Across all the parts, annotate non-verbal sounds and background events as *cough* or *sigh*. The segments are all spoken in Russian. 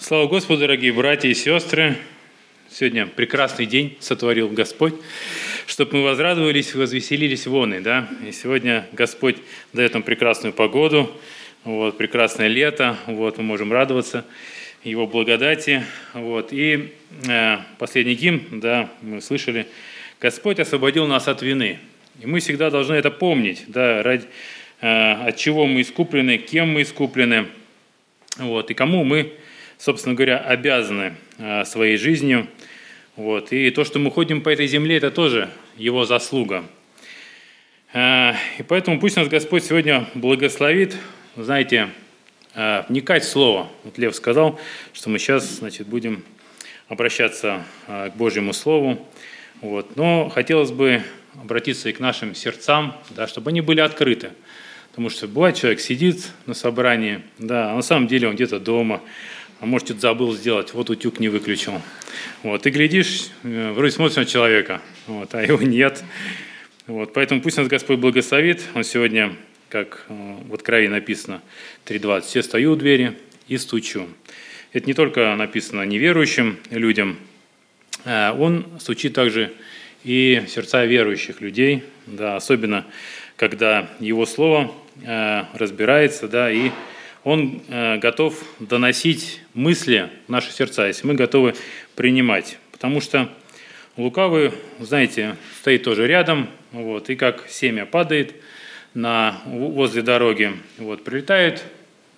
Слава Господу, дорогие братья и сестры! Сегодня прекрасный день сотворил Господь, чтобы мы возрадовались и возвеселились вон и, да? И сегодня Господь дает нам прекрасную погоду, вот, прекрасное лето, вот, мы можем радоваться Его благодати, вот. И э, последний гимн, да, мы слышали, Господь освободил нас от вины. И мы всегда должны это помнить, да, ради, э, от чего мы искуплены, кем мы искуплены, вот, и кому мы собственно говоря, обязаны а, своей жизнью. Вот. И то, что мы ходим по этой земле, это тоже Его заслуга. А, и поэтому пусть нас Господь сегодня благословит, знаете, а, вникать в Слово. Вот Лев сказал, что мы сейчас значит, будем обращаться к Божьему Слову. Вот. Но хотелось бы обратиться и к нашим сердцам, да, чтобы они были открыты. Потому что бывает, человек сидит на собрании, да, а на самом деле он где-то дома, а может, что-то забыл сделать, вот утюг не выключил. Вот, и глядишь, э, вроде смотришь на человека, вот, а его нет. Вот, поэтому пусть нас Господь благословит. Он сегодня, как э, в Откровении написано, 3.20, «Все стою у двери и стучу». Это не только написано неверующим людям, а он стучит также и сердца верующих людей, да, особенно когда его слово э, разбирается, да, и он э, готов доносить мысли в наши сердца, если мы готовы принимать. Потому что лукавый, знаете, стоит тоже рядом, вот, и как семя падает на, возле дороги, вот, прилетают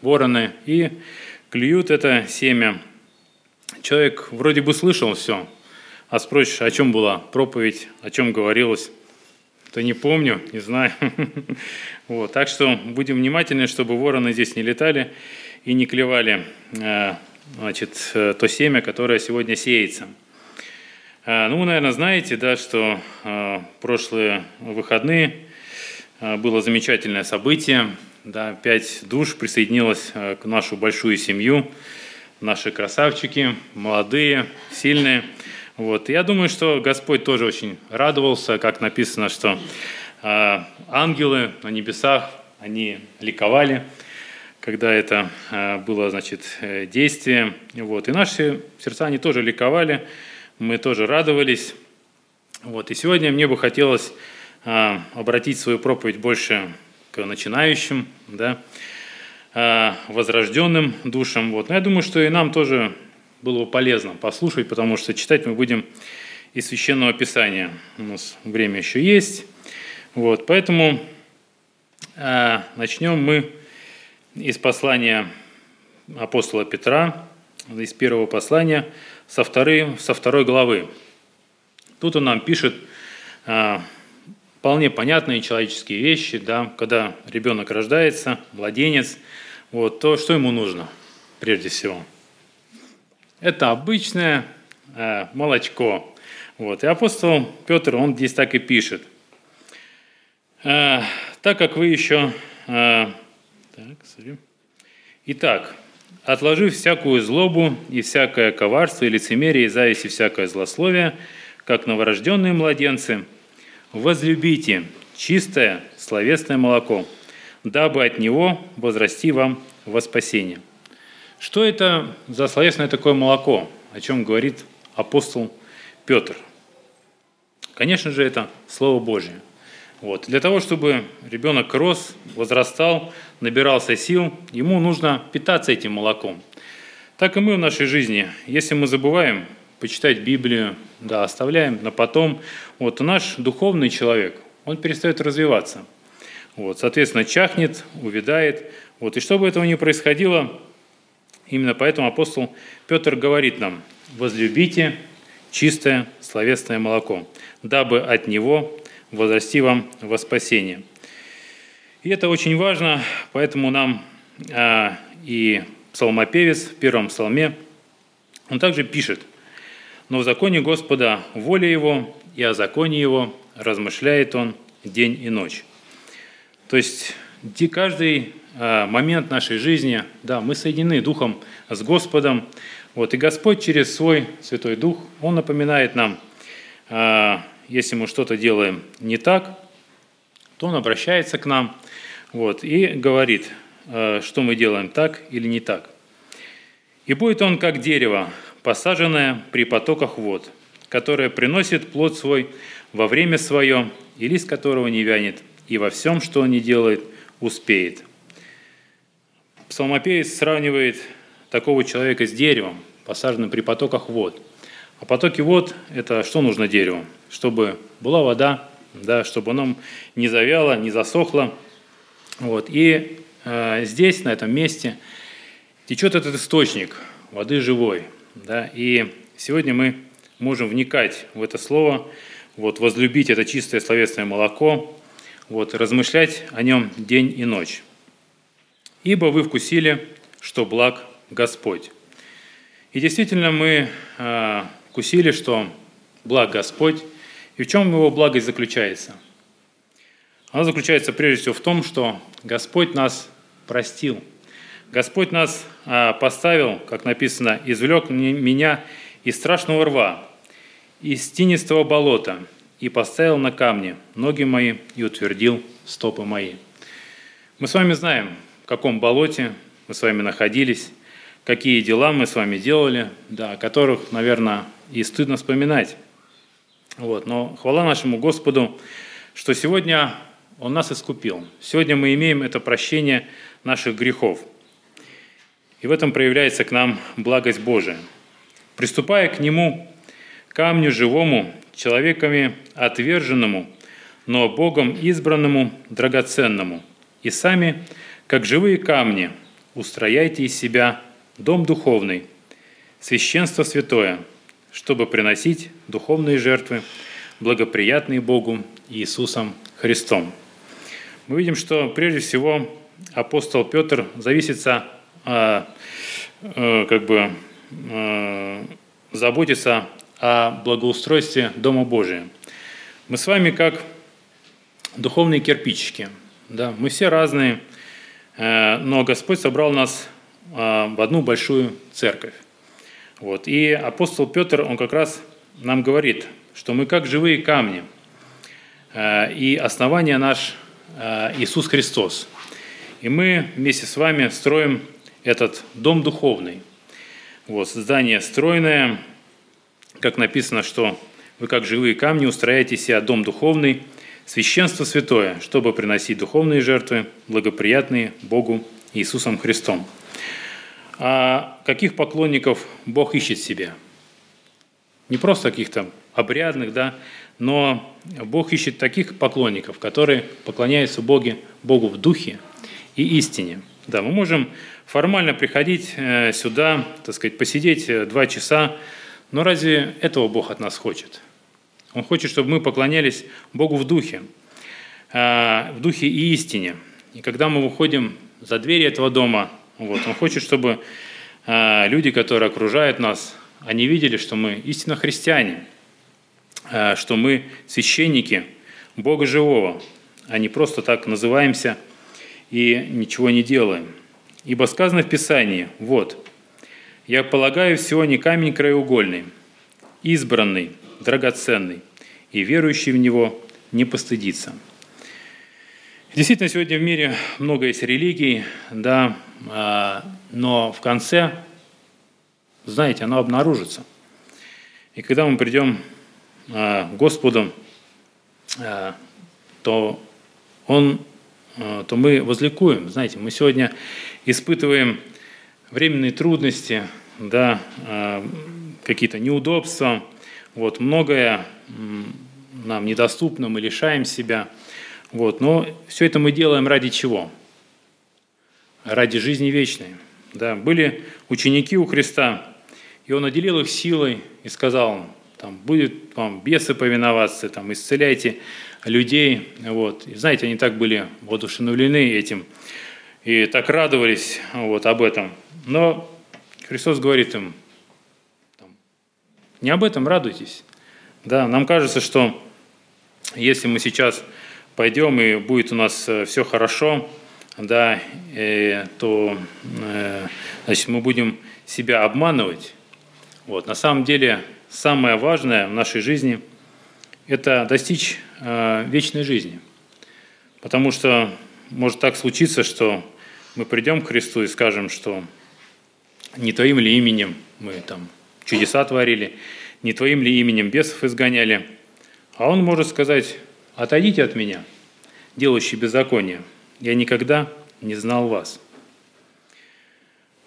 вороны и клюют это семя. Человек вроде бы слышал все, а спросишь, о чем была проповедь, о чем говорилось, то не помню, не знаю. *laughs* Вот, так что будем внимательны, чтобы вороны здесь не летали и не клевали э, значит, э, то семя, которое сегодня сеется. Э, ну, вы, наверное, знаете, да, что прошлые выходные было замечательное событие. Да, пять душ присоединилось к нашу большую семью. Наши красавчики, молодые, сильные – вот. Я думаю, что Господь тоже очень радовался, как написано, что э, ангелы на небесах, они ликовали, когда это э, было значит, э, действие. Вот. И наши сердца, они тоже ликовали, мы тоже радовались. Вот. И сегодня мне бы хотелось э, обратить свою проповедь больше к начинающим, да, возрожденным душам. Вот. Но я думаю, что и нам тоже было бы полезно послушать, потому что читать мы будем из Священного Писания. У нас время еще есть. Вот, поэтому э, начнем мы из послания апостола Петра, из первого послания, со второй, со второй главы. Тут он нам пишет э, вполне понятные человеческие вещи, да, когда ребенок рождается, младенец, вот, то, что ему нужно прежде всего – это обычное э, молочко. Вот. И апостол Петр, он здесь так и пишет. Э, так как вы еще... Э, так, sorry. Итак, отложив всякую злобу и всякое коварство и лицемерие, и зависть и всякое злословие, как новорожденные младенцы, возлюбите чистое словесное молоко, дабы от него возрасти вам во спасение. Что это за словесное такое молоко, о чем говорит апостол Петр? Конечно же, это Слово Божье. Вот. Для того, чтобы ребенок рос, возрастал, набирался сил, ему нужно питаться этим молоком. Так и мы в нашей жизни. Если мы забываем почитать Библию, да, оставляем на потом, вот наш духовный человек, он перестает развиваться. Вот, соответственно, чахнет, увядает. Вот, и чтобы этого не происходило, Именно поэтому апостол Петр говорит нам, возлюбите чистое словесное молоко, дабы от него возрасти вам во спасение. И это очень важно, поэтому нам а, и псалмопевец в первом псалме, он также пишет, «Но в законе Господа воля его, и о законе его размышляет он день и ночь». То есть каждый момент нашей жизни, да, мы соединены Духом с Господом, вот, и Господь через свой Святой Дух, Он напоминает нам, а, если мы что-то делаем не так, то Он обращается к нам вот, и говорит, а, что мы делаем так или не так. И будет он как дерево, посаженное при потоках вод, которое приносит плод свой во время свое, и лист которого не вянет, и во всем, что он не делает, успеет. Псалмопевец сравнивает такого человека с деревом, посаженным при потоках вод. А потоки вод – это что нужно дереву? Чтобы была вода, да, чтобы оно не завяло, не засохло. Вот. И э, здесь, на этом месте, течет этот источник воды живой. Да? И сегодня мы можем вникать в это слово, вот, возлюбить это чистое словесное молоко, вот, размышлять о нем день и ночь. «Ибо вы вкусили, что благ Господь». И действительно мы э, вкусили, что благ Господь, и в чем его благость заключается? Она заключается прежде всего в том, что Господь нас простил. Господь нас э, поставил, как написано, извлек меня из страшного рва, из тинистого болота, и поставил на камни ноги мои и утвердил стопы мои. Мы с вами знаем, каком болоте мы с вами находились, какие дела мы с вами делали, да, о которых, наверное, и стыдно вспоминать. Вот. Но хвала нашему Господу, что сегодня Он нас искупил. Сегодня мы имеем это прощение наших грехов. И в этом проявляется к нам благость Божия. Приступая к Нему, камню живому, человеками отверженному, но Богом избранному, драгоценному. И сами, как живые камни, устрояйте из себя дом духовный, священство святое, чтобы приносить духовные жертвы, благоприятные Богу Иисусом Христом. Мы видим, что прежде всего апостол Петр зависится, а, а, как бы а, заботится о благоустройстве Дома Божия. Мы с вами как духовные кирпичики. Да? Мы все разные, э, но Господь собрал нас э, в одну большую церковь. Вот. И апостол Петр, он как раз нам говорит, что мы как живые камни, э, и основание наш Иисус Христос. И мы вместе с вами строим этот дом духовный. Вот, здание стройное, как написано, что вы как живые камни устрояете себя дом духовный, священство святое, чтобы приносить духовные жертвы, благоприятные Богу Иисусом Христом. А каких поклонников Бог ищет себе? Не просто каких-то обрядных, да, но Бог ищет таких поклонников, которые поклоняются Боге, Богу в духе и истине. Да, мы можем формально приходить э, сюда, так сказать, посидеть э, два часа, но разве этого Бог от нас хочет? Он хочет, чтобы мы поклонялись Богу в духе, а, в духе и истине. И когда мы выходим за двери этого дома, вот, Он хочет, чтобы а, люди, которые окружают нас, они видели, что мы истинно христиане, а, что мы священники Бога живого, а не просто так называемся и ничего не делаем. Ибо сказано в Писании, вот, я полагаю, всего не камень краеугольный, избранный, драгоценный, и верующий в него не постыдится. Действительно, сегодня в мире много есть религий, да, а, но в конце, знаете, оно обнаружится. И когда мы придем а, к Господу, а, то он, то мы возликуем. Знаете, мы сегодня испытываем временные трудности, да, какие-то неудобства, вот, многое нам недоступно, мы лишаем себя. Вот, но все это мы делаем ради чего? Ради жизни вечной. Да, были ученики у Христа, и Он наделил их силой и сказал, там, будет вам бесы повиноваться, там, исцеляйте людей. Вот. И знаете, они так были воодушевлены этим и так радовались вот, об этом. Но Христос говорит им, не об этом радуйтесь. Да, нам кажется, что если мы сейчас пойдем и будет у нас э, все хорошо, да, э, то э, значит, мы будем себя обманывать. Вот. На самом деле самое важное в нашей жизни – это достичь э, вечной жизни. Потому что может так случиться, что мы придем к Христу и скажем, что не твоим ли именем мы там чудеса творили, не твоим ли именем бесов изгоняли. А он может сказать, отойдите от меня, делающий беззаконие, я никогда не знал вас.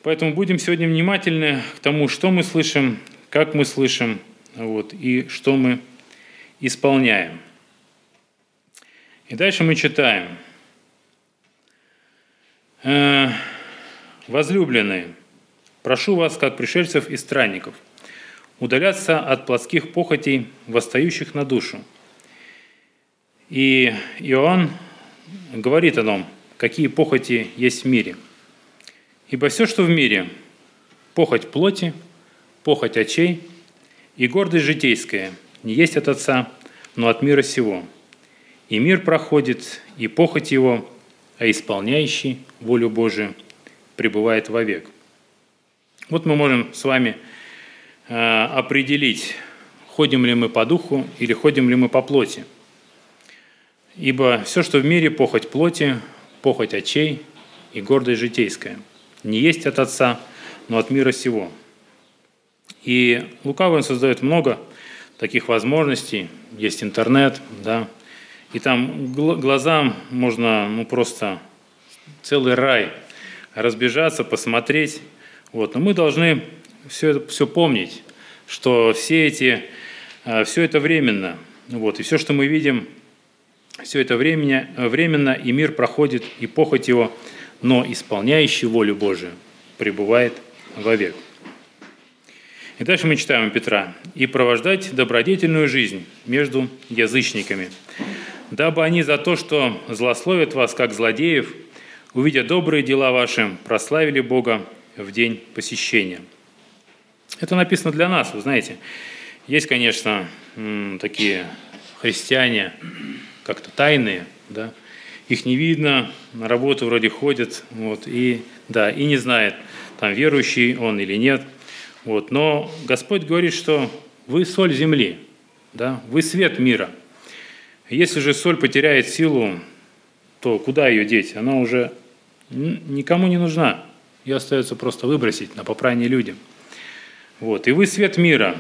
Поэтому будем сегодня внимательны к тому, что мы слышим, как мы слышим, вот, и что мы исполняем. И дальше мы читаем. «Э, «Возлюбленные, прошу вас, как пришельцев и странников, удаляться от плотских похотей, восстающих на душу. И Иоанн говорит о том, какие похоти есть в мире. Ибо все, что в мире, похоть плоти, похоть очей и гордость житейская, не есть от Отца, но от мира сего. И мир проходит, и похоть его, а исполняющий волю Божию пребывает вовек. Вот мы можем с вами определить, ходим ли мы по духу или ходим ли мы по плоти. Ибо все, что в мире, похоть плоти, похоть очей и гордость житейская, не есть от Отца, но от мира сего. И лукавый он создает много таких возможностей. Есть интернет, да, и там глазам можно ну, просто целый рай разбежаться, посмотреть. Вот. Но мы должны все, все помнить, что все эти, а, все это временно. Вот. И все, что мы видим, все это временно, временно, и мир проходит, и похоть его, но исполняющий волю Божию пребывает вовек. И дальше мы читаем Петра. «И провождать добродетельную жизнь между язычниками, дабы они за то, что злословят вас, как злодеев, увидя добрые дела ваши, прославили Бога в день посещения». Это написано для нас, вы знаете. Есть, конечно, такие христиане, как-то тайные, да, их не видно, на работу вроде ходят, вот, и, да, и не знает, там верующий он или нет. Вот, но Господь говорит, что вы соль земли, да, вы свет мира – если же соль потеряет силу, то куда ее деть? Она уже никому не нужна. Ее остается просто выбросить на попрание людям. Вот. И вы свет мира.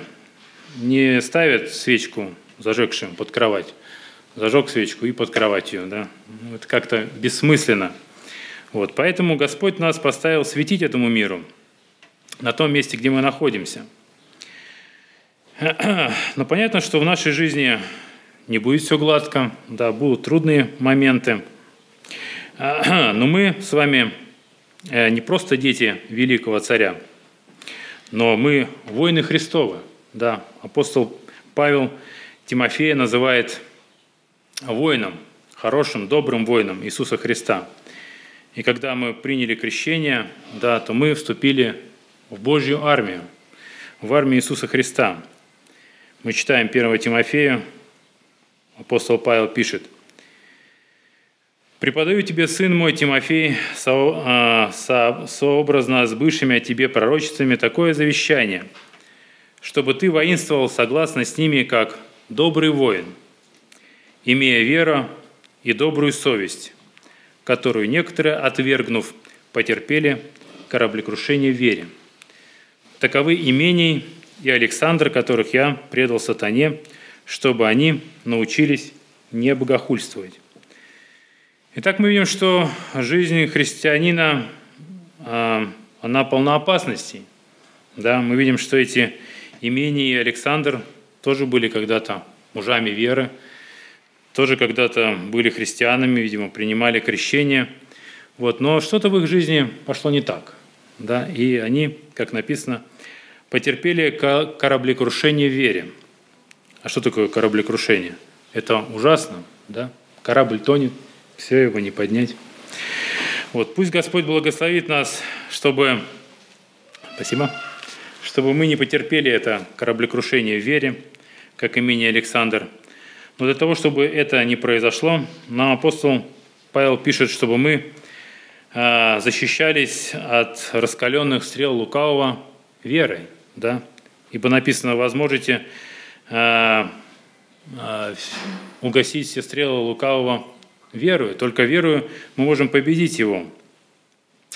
Не ставят свечку зажегшим под кровать. Зажег свечку и под кроватью. Да? Ну, это как-то бессмысленно. Вот. Поэтому Господь нас поставил светить этому миру на том месте, где мы находимся. *clears throat* Но понятно, что в нашей жизни не будет все гладко, да, будут трудные моменты. *clears throat* Но мы с вами э, не просто дети великого царя, но мы воины Христовы. Да, апостол Павел Тимофея называет воином, хорошим, добрым воином Иисуса Христа. И когда мы приняли крещение, да, то мы вступили в Божью армию, в армию Иисуса Христа. Мы читаем 1 Тимофею, апостол Павел пишет, «Преподаю тебе, сын мой Тимофей, со, а, со, сообразно с бывшими о тебе пророчествами, такое завещание, чтобы ты воинствовал согласно с ними, как добрый воин, имея веру и добрую совесть, которую некоторые, отвергнув, потерпели кораблекрушение в вере. Таковы имений и Александр, которых я предал сатане, чтобы они научились не богохульствовать. Итак, мы видим, что жизнь христианина, а, она полна опасностей. Да, мы видим, что эти имения и Александр тоже были когда-то мужами веры, тоже когда-то были христианами, видимо, принимали крещение. Вот, но что-то в их жизни пошло не так. Да, и они, как написано, потерпели кораблекрушение в вере – а что такое кораблекрушение? Это ужасно, да? Корабль тонет, все его не поднять. Вот, пусть Господь благословит нас, чтобы, спасибо, чтобы мы не потерпели это кораблекрушение в вере, как имени Александр. Но для того, чтобы это не произошло, нам апостол Павел пишет, чтобы мы а, защищались от раскаленных стрел лукавого верой. Да? Ибо написано, возможете Э, э, угасить все стрелы лукавого верою. Только верою мы можем победить его.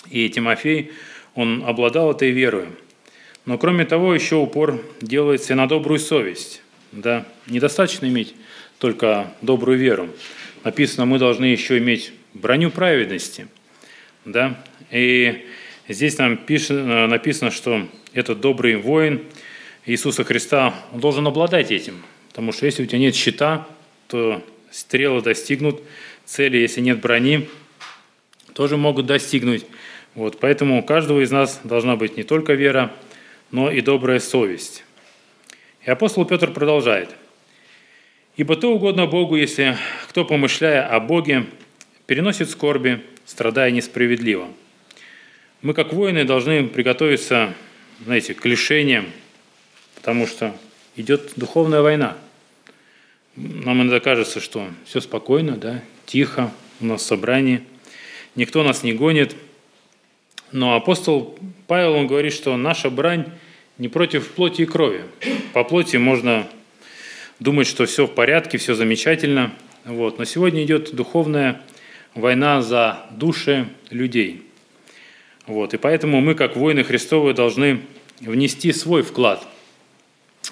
И Тимофей, он обладал этой верой. Но кроме того, еще упор делается на добрую совесть. Да? Недостаточно иметь только добрую веру. Написано, мы должны еще иметь броню праведности. Да? И здесь нам пишет, написано, что этот добрый воин Иисуса Христа он должен обладать этим. Потому что если у тебя нет щита, то стрелы достигнут цели, если нет брони, тоже могут достигнуть. Вот, поэтому у каждого из нас должна быть не только вера, но и добрая совесть. И апостол Петр продолжает. «Ибо то угодно Богу, если кто, помышляя о Боге, переносит скорби, страдая несправедливо». Мы, как воины, должны приготовиться, знаете, к лишениям, потому что идет духовная война. Нам иногда кажется, что все спокойно, да, тихо, у нас собрание, никто нас не гонит – но апостол Павел, он говорит, что наша брань не против плоти и крови. По плоти можно думать, что все в порядке, все замечательно. Вот. Но сегодня идет духовная война за души людей. Вот. И поэтому мы, как воины Христовы, должны внести свой вклад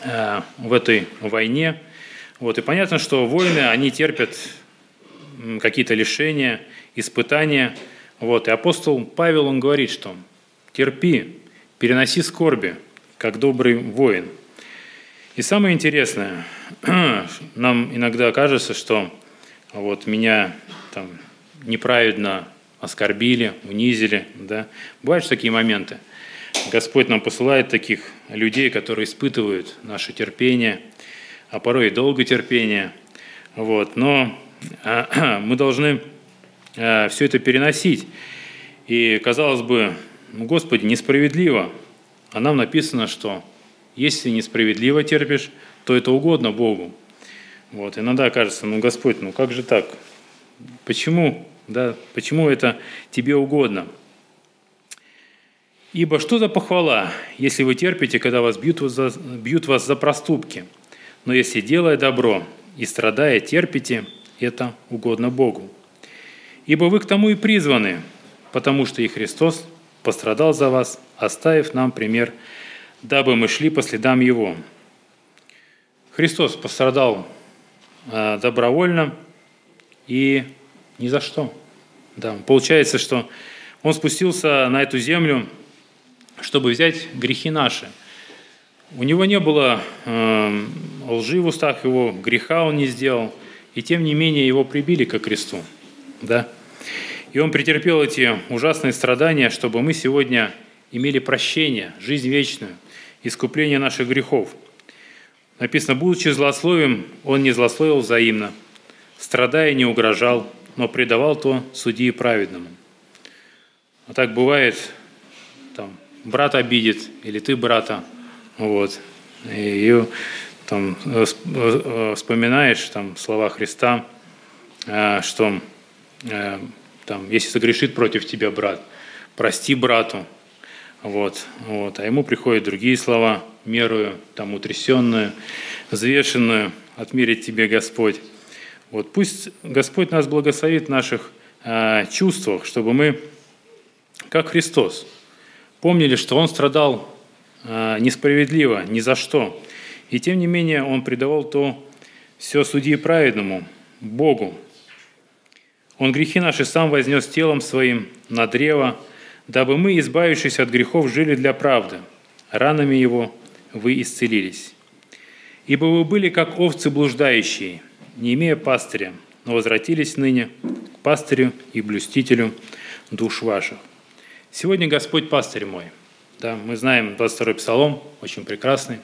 э, в этой войне. Вот. И понятно, что воины, они терпят какие-то лишения, испытания – вот, и апостол Павел, он говорит, что терпи, переноси скорби, как добрый воин. И самое интересное, *clears throat* нам иногда кажется, что вот меня там неправедно оскорбили, унизили. Да? Бывают же такие моменты. Господь нам посылает таких людей, которые испытывают наше терпение, а порой и долготерпение. Вот. Но мы должны Э, все это переносить. И, казалось бы, ну, Господи, несправедливо. А нам написано, что если несправедливо терпишь, то это угодно Богу. Вот. Иногда кажется, ну, Господь, ну как же так? Почему? Да, почему это тебе угодно? Ибо что за похвала, если вы терпите, когда вас бьют, за, бьют вас за проступки? Но если делая добро и страдая терпите, это угодно Богу. Ибо вы к тому и призваны, потому что и Христос пострадал за вас, оставив нам пример, дабы мы шли по следам Его. Христос пострадал э, добровольно и ни за что. Да, получается, что Он спустился на эту землю, чтобы взять грехи наши. У Него не было э, лжи в устах Его, греха Он не сделал, и тем не менее Его прибили ко кресту. Да? И Он претерпел эти ужасные страдания, чтобы мы сегодня имели прощение, жизнь вечную, искупление наших грехов. Написано, будучи злословием, Он не злословил взаимно, страдая не угрожал, но предавал то судьи праведному. А так бывает, там, брат обидит, или ты брата, вот, и там, э, э, вспоминаешь там, слова Христа, э, что там, если согрешит против тебя брат, прости брату. Вот, вот. А ему приходят другие слова, мерую, там, утрясенную, взвешенную, отмерить тебе Господь. Вот пусть Господь нас благословит в наших э, чувствах, чтобы мы, как Христос, помнили, что Он страдал э, несправедливо, ни за что. И тем не менее Он предавал то все судьи праведному, Богу, он грехи наши сам вознес телом своим на древо, дабы мы, избавившись от грехов, жили для правды. Ранами его вы исцелились. Ибо вы были, как овцы блуждающие, не имея пастыря, но возвратились ныне к пастырю и блюстителю душ ваших. Сегодня Господь пастырь мой. Да, мы знаем 22-й псалом, очень прекрасный.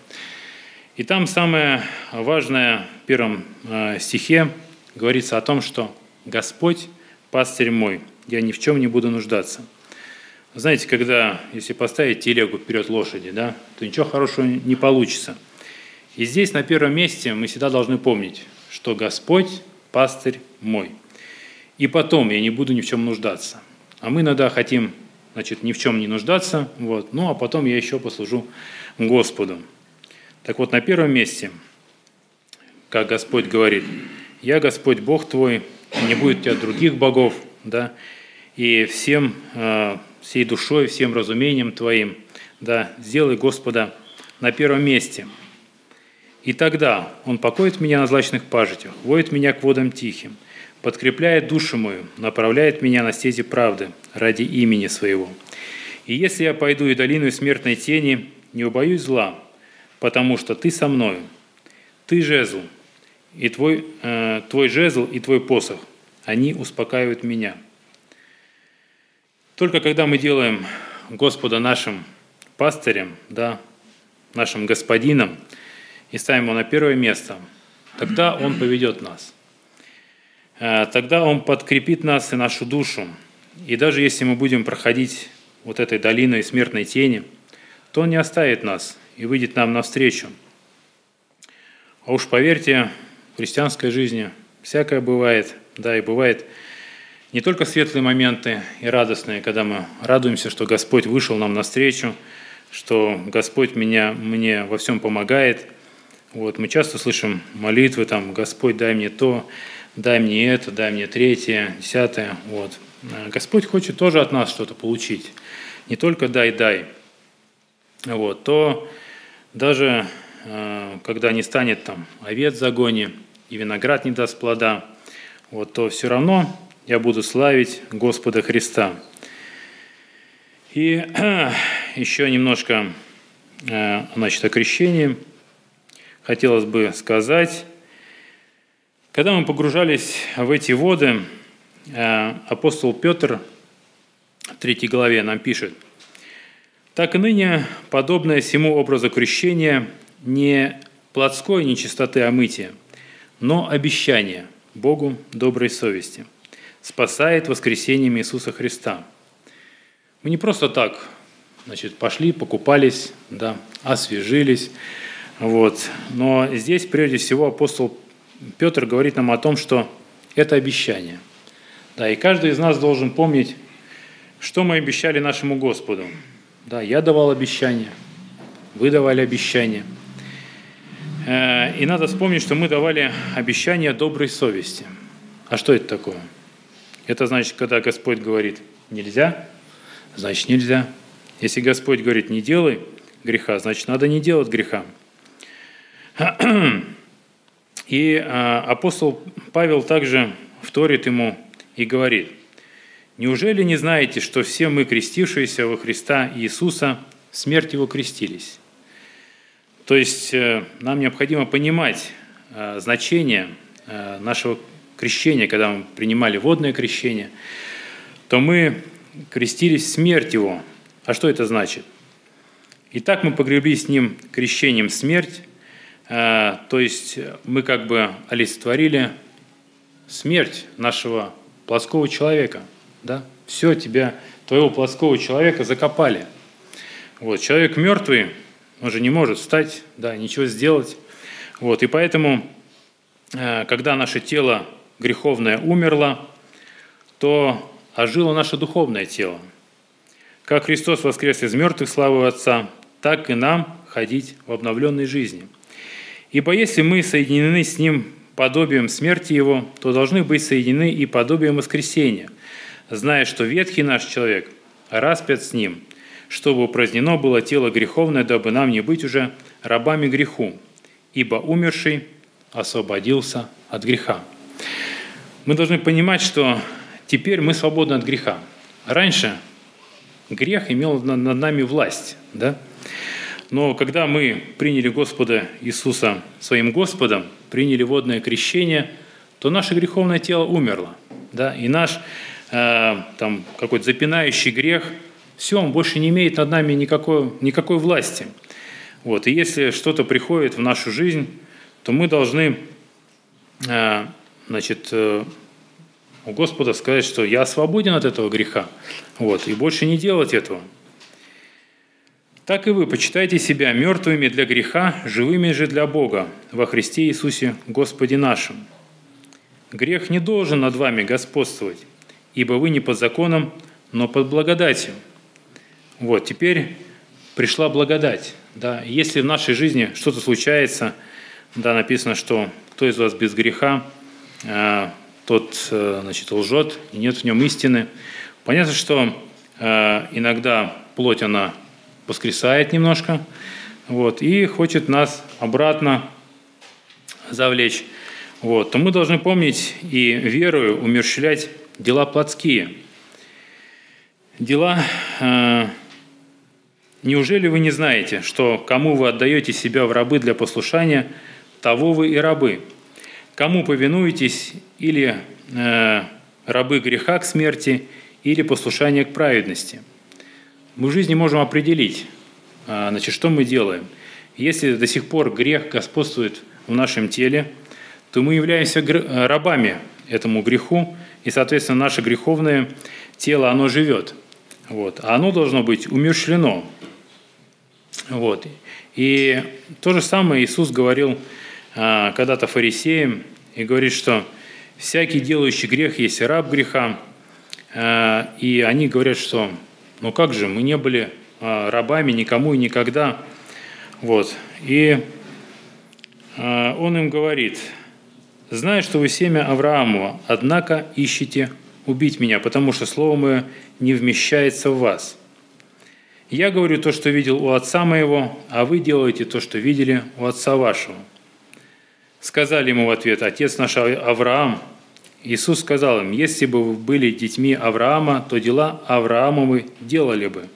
И там самое важное в первом э, стихе говорится о том, что Господь, пастырь мой, я ни в чем не буду нуждаться. Знаете, когда, если поставить телегу вперед лошади, да, то ничего хорошего не получится. И здесь на первом месте мы всегда должны помнить, что Господь – пастырь мой. И потом я не буду ни в чем нуждаться. А мы иногда хотим, значит, ни в чем не нуждаться, вот, ну а потом я еще послужу Господу. Так вот, на первом месте, как Господь говорит, «Я Господь Бог твой, не будет у тебя других богов, да, и всем э, всей душой, всем разумением Твоим. Да, сделай Господа на первом месте. И тогда Он покоит меня на злачных пажитях, воет меня к водам тихим, подкрепляет душу мою, направляет меня на стези правды ради имени Своего. И если я пойду и долину смертной тени, не убоюсь зла, потому что Ты со мною. Ты жезл, и твой, э, твой жезл и твой посох, они успокаивают меня. Только когда мы делаем Господа нашим пастырем, да, нашим господином, и ставим его на первое место, тогда он поведет нас. Э, тогда он подкрепит нас и нашу душу. И даже если мы будем проходить вот этой долиной смертной тени, то он не оставит нас и выйдет нам навстречу. А уж поверьте, в христианской жизни всякое бывает, да, и бывает не только светлые моменты и радостные, когда мы радуемся, что Господь вышел нам навстречу, что Господь меня, мне во всем помогает. Вот, мы часто слышим молитвы, там, Господь, дай мне то, дай мне это, дай мне третье, десятое. Вот. Господь хочет тоже от нас что-то получить. Не только дай, дай. Вот, то даже Э, когда не станет там овец в загоне и виноград не даст плода, вот, то все равно я буду славить Господа Христа. И *clears throat* еще немножко э, значит, о крещении хотелось бы сказать. Когда мы погружались в эти воды, э, апостол Петр в третьей главе нам пишет, «Так и ныне, подобное всему образу крещения – не плотской нечистоты омытия, но обещание Богу доброй совести спасает воскресением Иисуса Христа. Мы не просто так значит, пошли, покупались, да, освежились, вот. но здесь прежде всего апостол Петр говорит нам о том, что это обещание. Да, и каждый из нас должен помнить, что мы обещали нашему Господу. Да, я давал обещание, вы давали обещание – Э, и надо вспомнить, что мы давали обещание доброй совести. А что это такое? Это значит, когда Господь говорит «нельзя», значит «нельзя». Если Господь говорит «не делай греха», значит надо не делать греха. И э, апостол Павел также вторит ему и говорит, «Неужели не знаете, что все мы, крестившиеся во Христа Иисуса, смерть Его крестились?» То есть э, нам необходимо понимать э, значение э, нашего крещения, когда мы принимали водное крещение, то мы крестились в смерть Его. А что это значит? Итак, мы погребли с Ним крещением смерть, то есть мы как бы олицетворили смерть нашего плоского человека. Да? Все, тебя, твоего плоского человека закопали. Вот, человек мертвый, он же не может встать, да, ничего сделать. Вот, и поэтому, э, когда наше тело греховное умерло, то ожило наше духовное тело. Как Христос воскрес из мертвых славы Отца, так и нам ходить в обновленной жизни. Ибо если мы соединены с Ним подобием смерти Его, то должны быть соединены и подобием воскресения, зная, что ветхий наш человек распят с Ним – чтобы упразднено было тело греховное, дабы нам не быть уже рабами греху, ибо умерший освободился от греха. Мы должны понимать, что теперь мы свободны от греха. Раньше грех имел над нами власть, да? Но когда мы приняли Господа Иисуса своим Господом, приняли водное крещение, то наше греховное тело умерло. Да? И наш э, там, какой-то запинающий грех – все, он больше не имеет над нами никакой, никакой власти. Вот. И если что-то приходит в нашу жизнь, то мы должны э, значит, э, у Господа сказать, что я свободен от этого греха, вот, и больше не делать этого. Так и вы почитайте себя мертвыми для греха, живыми же для Бога во Христе Иисусе Господе нашим. Грех не должен над вами господствовать, ибо вы не под законом, но под благодатью – вот, теперь пришла благодать. Да. Если в нашей жизни что-то случается, да, написано, что кто из вас без греха, э, тот э, значит, лжет, и нет в нем истины. Понятно, что э, иногда плоть, она воскресает немножко, вот, и хочет нас обратно завлечь, вот, то мы должны помнить и верою умерщвлять дела плотские. Дела э, Неужели вы не знаете, что кому вы отдаете себя в рабы для послушания, того вы и рабы? Кому повинуетесь или э, рабы греха к смерти, или послушания к праведности? Мы в жизни можем определить, э, значит, что мы делаем. Если до сих пор грех господствует в нашем теле, то мы являемся э, рабами этому греху, и, соответственно, наше греховное тело, оно живет. Вот. А оно должно быть умершлено, вот. И то же самое Иисус говорил а, когда-то фарисеям и говорит, что всякий делающий грех есть раб греха. А, и они говорят, что ну как же, мы не были а, рабами никому и никогда. Вот. И а, он им говорит, знаю, что вы семя Авраамова, однако ищете убить меня, потому что слово мое не вмещается в вас – я говорю то, что видел у отца моего, а вы делаете то, что видели у отца вашего. Сказали ему в ответ, отец наш Авраам. Иисус сказал им, если бы вы были детьми Авраама, то дела Авраамовы делали бы.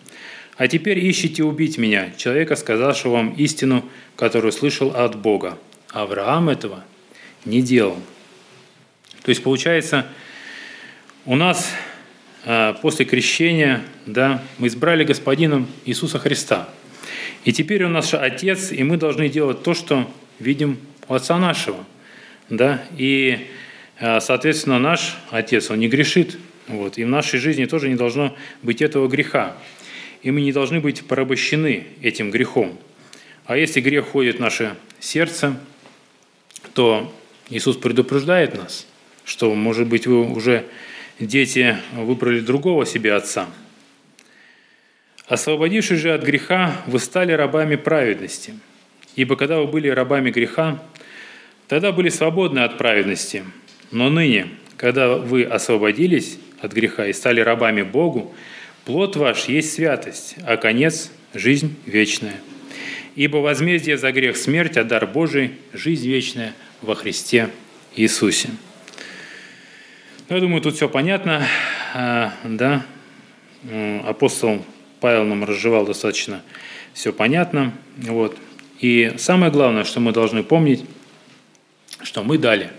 А теперь ищите убить меня, человека, сказавшего вам истину, которую слышал от Бога. Авраам этого не делал. То есть получается, у нас а, после крещения да, мы избрали Господином Иисуса Христа. И теперь Он наш Отец, и мы должны делать то, что видим у Отца нашего. Да? И, а, соответственно, наш Отец, Он не грешит. Вот. И в нашей жизни тоже не должно быть этого греха. И мы не должны быть порабощены этим грехом. А если грех входит в наше сердце, то Иисус предупреждает нас, что, может быть, вы уже дети выбрали другого себе отца. Освободившись же от греха, вы стали рабами праведности. Ибо когда вы были рабами греха, тогда были свободны от праведности. Но ныне, когда вы освободились от греха и стали рабами Богу, плод ваш есть святость, а конец – жизнь вечная. Ибо возмездие за грех – смерть, а дар Божий – жизнь вечная во Христе Иисусе. Ну, я думаю, тут все понятно. А, да, апостол Павел нам разжевал достаточно все понятно. Вот. И самое главное, что мы должны помнить, что мы дали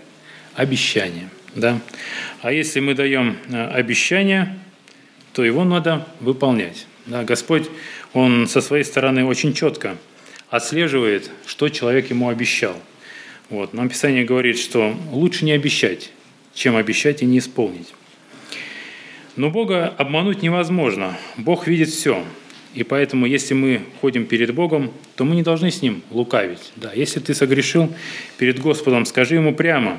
обещание. Да? А если мы даем а, обещание, то его надо выполнять. Да? Господь, Он со своей стороны очень четко отслеживает, что человек ему обещал. Вот. Нам Писание говорит, что лучше не обещать, чем обещать и не исполнить. Но Бога обмануть невозможно. Бог видит все. И поэтому, если мы ходим перед Богом, то мы не должны с Ним лукавить. Да, если ты согрешил перед Господом, скажи Ему прямо,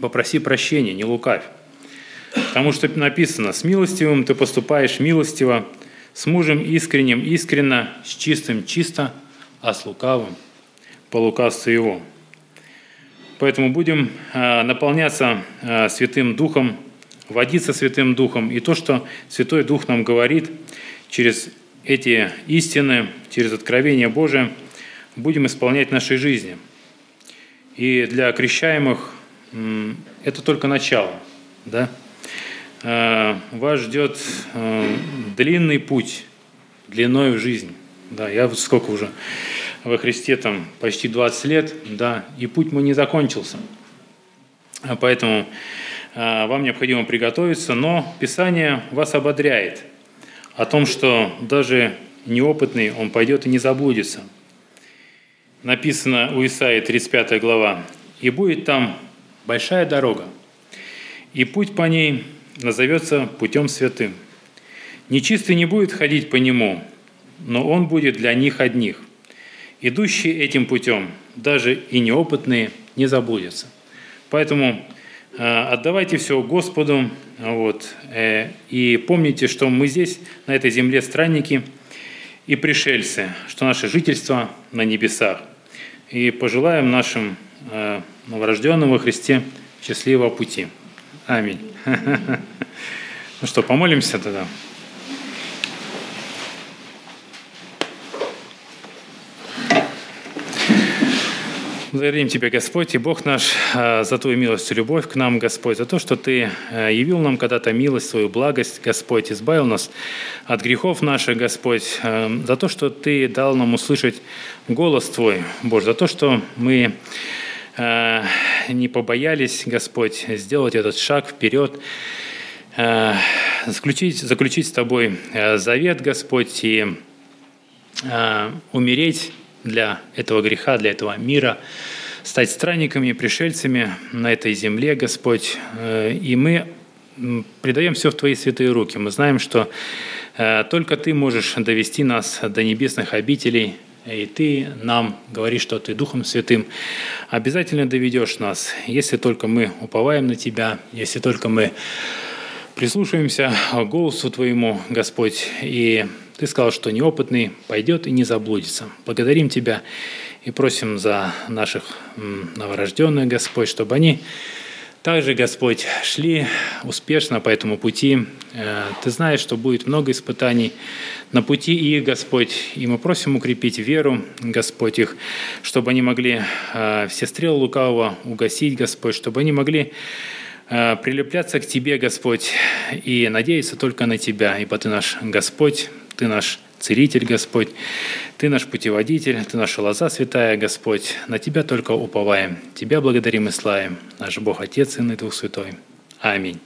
попроси прощения, не лукавь. Потому что написано, с милостивым ты поступаешь милостиво, с мужем искренним искренно, с чистым чисто, а с лукавым по лукавству его. Поэтому будем а, наполняться а, Святым Духом, водиться Святым Духом. И то, что Святой Дух нам говорит через эти истины, через откровение Божие, будем исполнять в нашей жизни. И для крещаемых это только начало. Да? А, вас ждет длинный путь, длиной в жизнь. Да, я вот сколько уже во Христе там почти 20 лет, да, и путь мой не закончился. А поэтому а, вам необходимо приготовиться, но Писание вас ободряет о том, что даже неопытный он пойдет и не заблудится. Написано у Исаии 35 глава, «И будет там большая дорога, и путь по ней назовется путем святым. Нечистый не будет ходить по нему, но он будет для них одних. Идущие этим путем, даже и неопытные, не заблудятся. Поэтому э, отдавайте все Господу, вот, э, и помните, что мы здесь, на этой земле, странники и пришельцы, что наше жительство на небесах. И пожелаем нашим э, новорожденным во Христе счастливого пути. Аминь. *laughs* Ну что, помолимся тогда? Благодарим Тебя, Господь, и Бог наш, э, за Твою милость и любовь к нам, Господь, за то, что Ты э, явил нам когда-то милость, свою благость, Господь, избавил нас от грехов наших, Господь, э, за то, что Ты дал нам услышать голос Твой, Боже, за то, что мы не побоялись, Господь, сделать этот шаг вперед, заключить, заключить с Тобой завет, Господь, и умереть для этого греха, для этого мира, стать странниками, пришельцами на этой земле, Господь. Э, и мы предаем все в Твои святые руки. Мы знаем, что э, только Ты можешь довести нас до небесных обителей, и Ты нам говоришь, что Ты Духом Святым обязательно доведешь нас, если только мы уповаем на Тебя, если только мы прислушаемся к голосу Твоему, Господь, и ты сказал, что неопытный пойдет и не заблудится. Благодарим Тебя и просим за наших новорожденных, Господь, чтобы они также, Господь, шли успешно по этому пути. Э, Ты знаешь, что будет много испытаний на пути их, Господь, и мы просим укрепить веру, Господь, их, чтобы они могли э, все стрелы лукавого угасить, Господь, чтобы они могли э, прилепляться к Тебе, Господь, и надеяться только на Тебя, ибо Ты наш Господь, ты наш Целитель, Господь, Ты наш путеводитель, Ты наша лоза святая, Господь. На Тебя только уповаем. Тебя благодарим и славим. Наш Бог Отец, Сын и Дух Святой. Аминь.